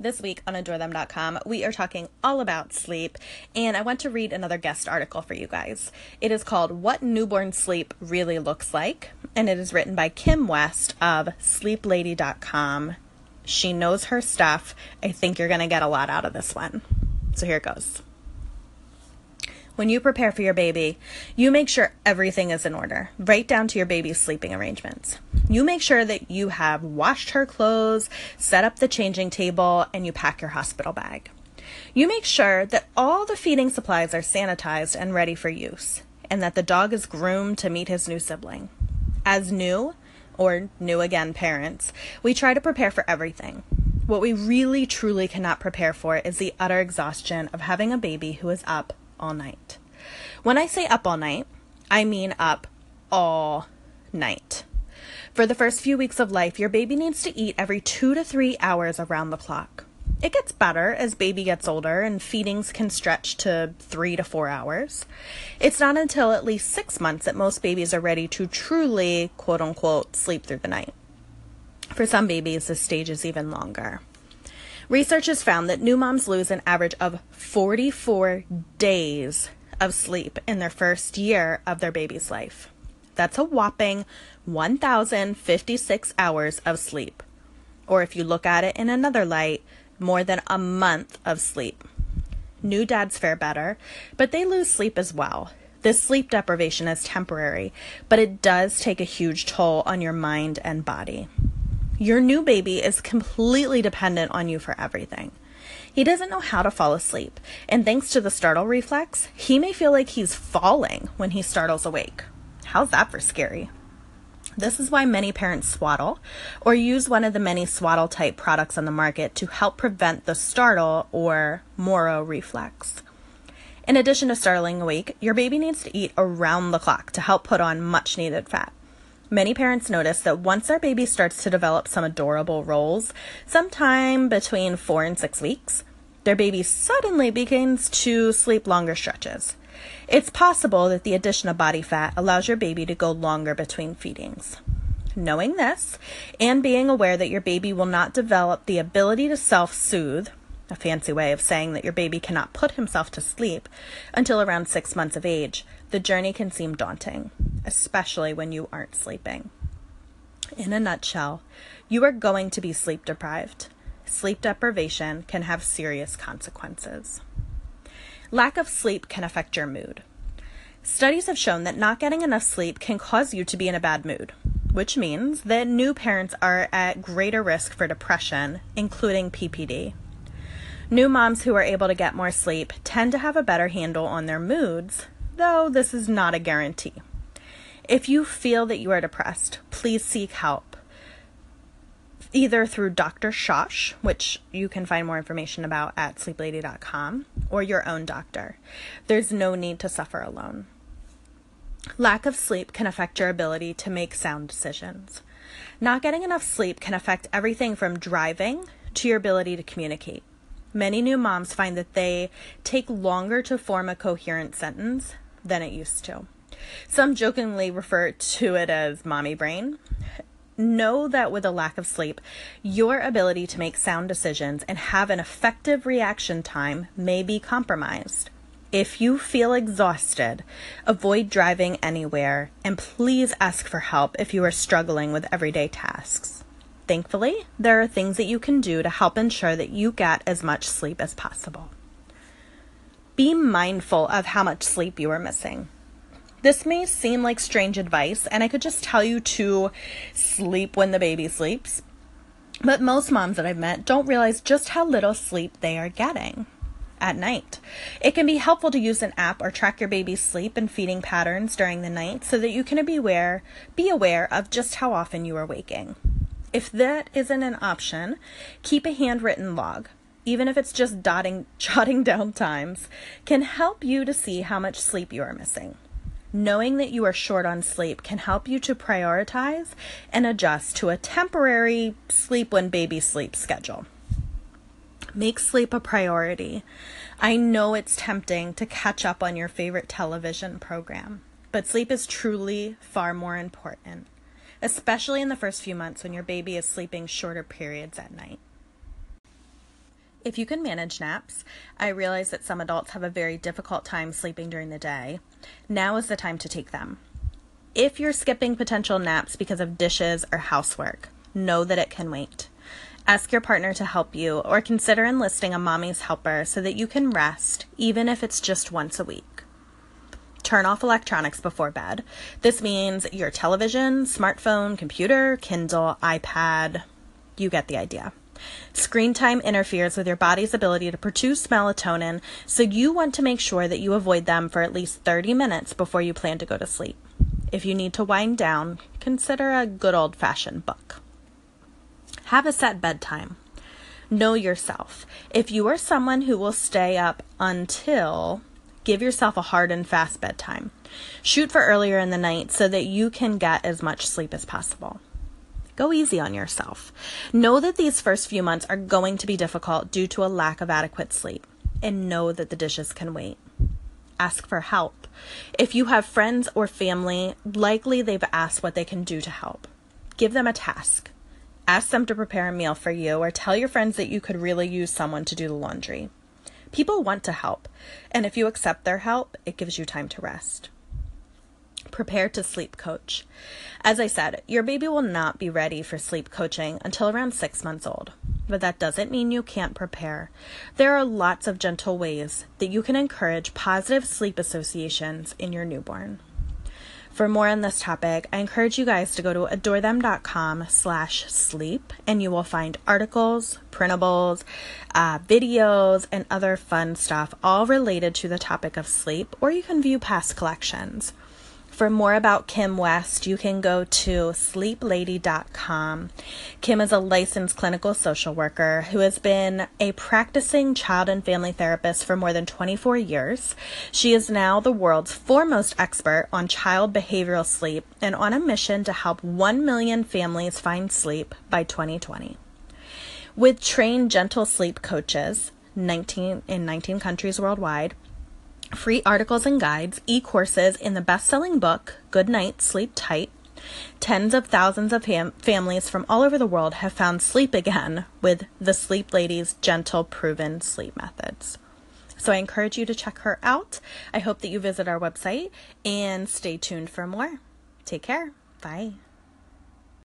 This week on AdoreThem.com, we are talking all about sleep, and I want to read another guest article for you guys. It is called What Newborn Sleep Really Looks Like, and it is written by Kim West of SleepLady.com. She knows her stuff. I think you're going to get a lot out of this one. So here it goes. When you prepare for your baby, you make sure everything is in order, right down to your baby's sleeping arrangements. You make sure that you have washed her clothes, set up the changing table, and you pack your hospital bag. You make sure that all the feeding supplies are sanitized and ready for use, and that the dog is groomed to meet his new sibling. As new, or new again parents, we try to prepare for everything. What we really truly cannot prepare for is the utter exhaustion of having a baby who is up all night. When I say up all night, I mean up all night. For the first few weeks of life, your baby needs to eat every two to three hours around the clock. It gets better as baby gets older and feedings can stretch to three to four hours. It's not until at least six months that most babies are ready to truly, quote unquote, sleep through the night. For some babies, this stage is even longer. Research has found that new moms lose an average of 44 days of sleep in their first year of their baby's life. That's a whopping 1,056 hours of sleep. Or if you look at it in another light, more than a month of sleep. New dads fare better, but they lose sleep as well. This sleep deprivation is temporary, but it does take a huge toll on your mind and body. Your new baby is completely dependent on you for everything. He doesn't know how to fall asleep, and thanks to the startle reflex, he may feel like he's falling when he startles awake. How's that for scary? This is why many parents swaddle or use one of the many swaddle type products on the market to help prevent the startle or Moro reflex. In addition to startling awake, your baby needs to eat around the clock to help put on much needed fat. Many parents notice that once their baby starts to develop some adorable rolls, sometime between four and six weeks, their baby suddenly begins to sleep longer stretches. It's possible that the addition of body fat allows your baby to go longer between feedings. Knowing this and being aware that your baby will not develop the ability to self soothe, a fancy way of saying that your baby cannot put himself to sleep until around six months of age, the journey can seem daunting especially when you aren't sleeping. In a nutshell, you are going to be sleep deprived. Sleep deprivation can have serious consequences. Lack of sleep can affect your mood. Studies have shown that not getting enough sleep can cause you to be in a bad mood, which means that new parents are at greater risk for depression, including PPD. New moms who are able to get more sleep tend to have a better handle on their moods, though this is not a guarantee. If you feel that you are depressed, please seek help. Either through Dr. Shosh, which you can find more information about at sleeplady.com, or your own doctor. There's no need to suffer alone. Lack of sleep can affect your ability to make sound decisions. Not getting enough sleep can affect everything from driving to your ability to communicate. Many new moms find that they take longer to form a coherent sentence than it used to. Some jokingly refer to it as mommy brain. Know that with a lack of sleep, your ability to make sound decisions and have an effective reaction time may be compromised. If you feel exhausted, avoid driving anywhere and please ask for help if you are struggling with everyday tasks. Thankfully, there are things that you can do to help ensure that you get as much sleep as possible. Be mindful of how much sleep you are missing. This may seem like strange advice, and I could just tell you to sleep when the baby sleeps. But most moms that I've met don't realize just how little sleep they are getting at night. It can be helpful to use an app or track your baby's sleep and feeding patterns during the night so that you can be aware, be aware of just how often you are waking. If that isn't an option, keep a handwritten log. Even if it's just dotting, jotting down times, can help you to see how much sleep you are missing. Knowing that you are short on sleep can help you to prioritize and adjust to a temporary sleep when baby sleep schedule. Make sleep a priority. I know it's tempting to catch up on your favorite television program, but sleep is truly far more important, especially in the first few months when your baby is sleeping shorter periods at night. If you can manage naps, I realize that some adults have a very difficult time sleeping during the day. Now is the time to take them. If you're skipping potential naps because of dishes or housework, know that it can wait. Ask your partner to help you or consider enlisting a mommy's helper so that you can rest, even if it's just once a week. Turn off electronics before bed. This means your television, smartphone, computer, Kindle, iPad. You get the idea. Screen time interferes with your body's ability to produce melatonin, so you want to make sure that you avoid them for at least 30 minutes before you plan to go to sleep. If you need to wind down, consider a good old fashioned book. Have a set bedtime. Know yourself. If you are someone who will stay up until, give yourself a hard and fast bedtime. Shoot for earlier in the night so that you can get as much sleep as possible. Go easy on yourself. Know that these first few months are going to be difficult due to a lack of adequate sleep, and know that the dishes can wait. Ask for help. If you have friends or family, likely they've asked what they can do to help. Give them a task. Ask them to prepare a meal for you, or tell your friends that you could really use someone to do the laundry. People want to help, and if you accept their help, it gives you time to rest. Prepare to sleep coach. As I said, your baby will not be ready for sleep coaching until around six months old. But that doesn't mean you can't prepare. There are lots of gentle ways that you can encourage positive sleep associations in your newborn. For more on this topic, I encourage you guys to go to adorethem.com slash sleep and you will find articles, printables, uh, videos, and other fun stuff all related to the topic of sleep, or you can view past collections. For more about Kim West, you can go to sleeplady.com. Kim is a licensed clinical social worker who has been a practicing child and family therapist for more than 24 years. She is now the world's foremost expert on child behavioral sleep and on a mission to help 1 million families find sleep by 2020. With trained gentle sleep coaches, 19 in 19 countries worldwide, free articles and guides, e courses in the best selling book, Good Night, Sleep Tight. Tens of thousands of fam- families from all over the world have found sleep again with the Sleep Lady's gentle, proven sleep methods. So I encourage you to check her out. I hope that you visit our website and stay tuned for more. Take care. Bye.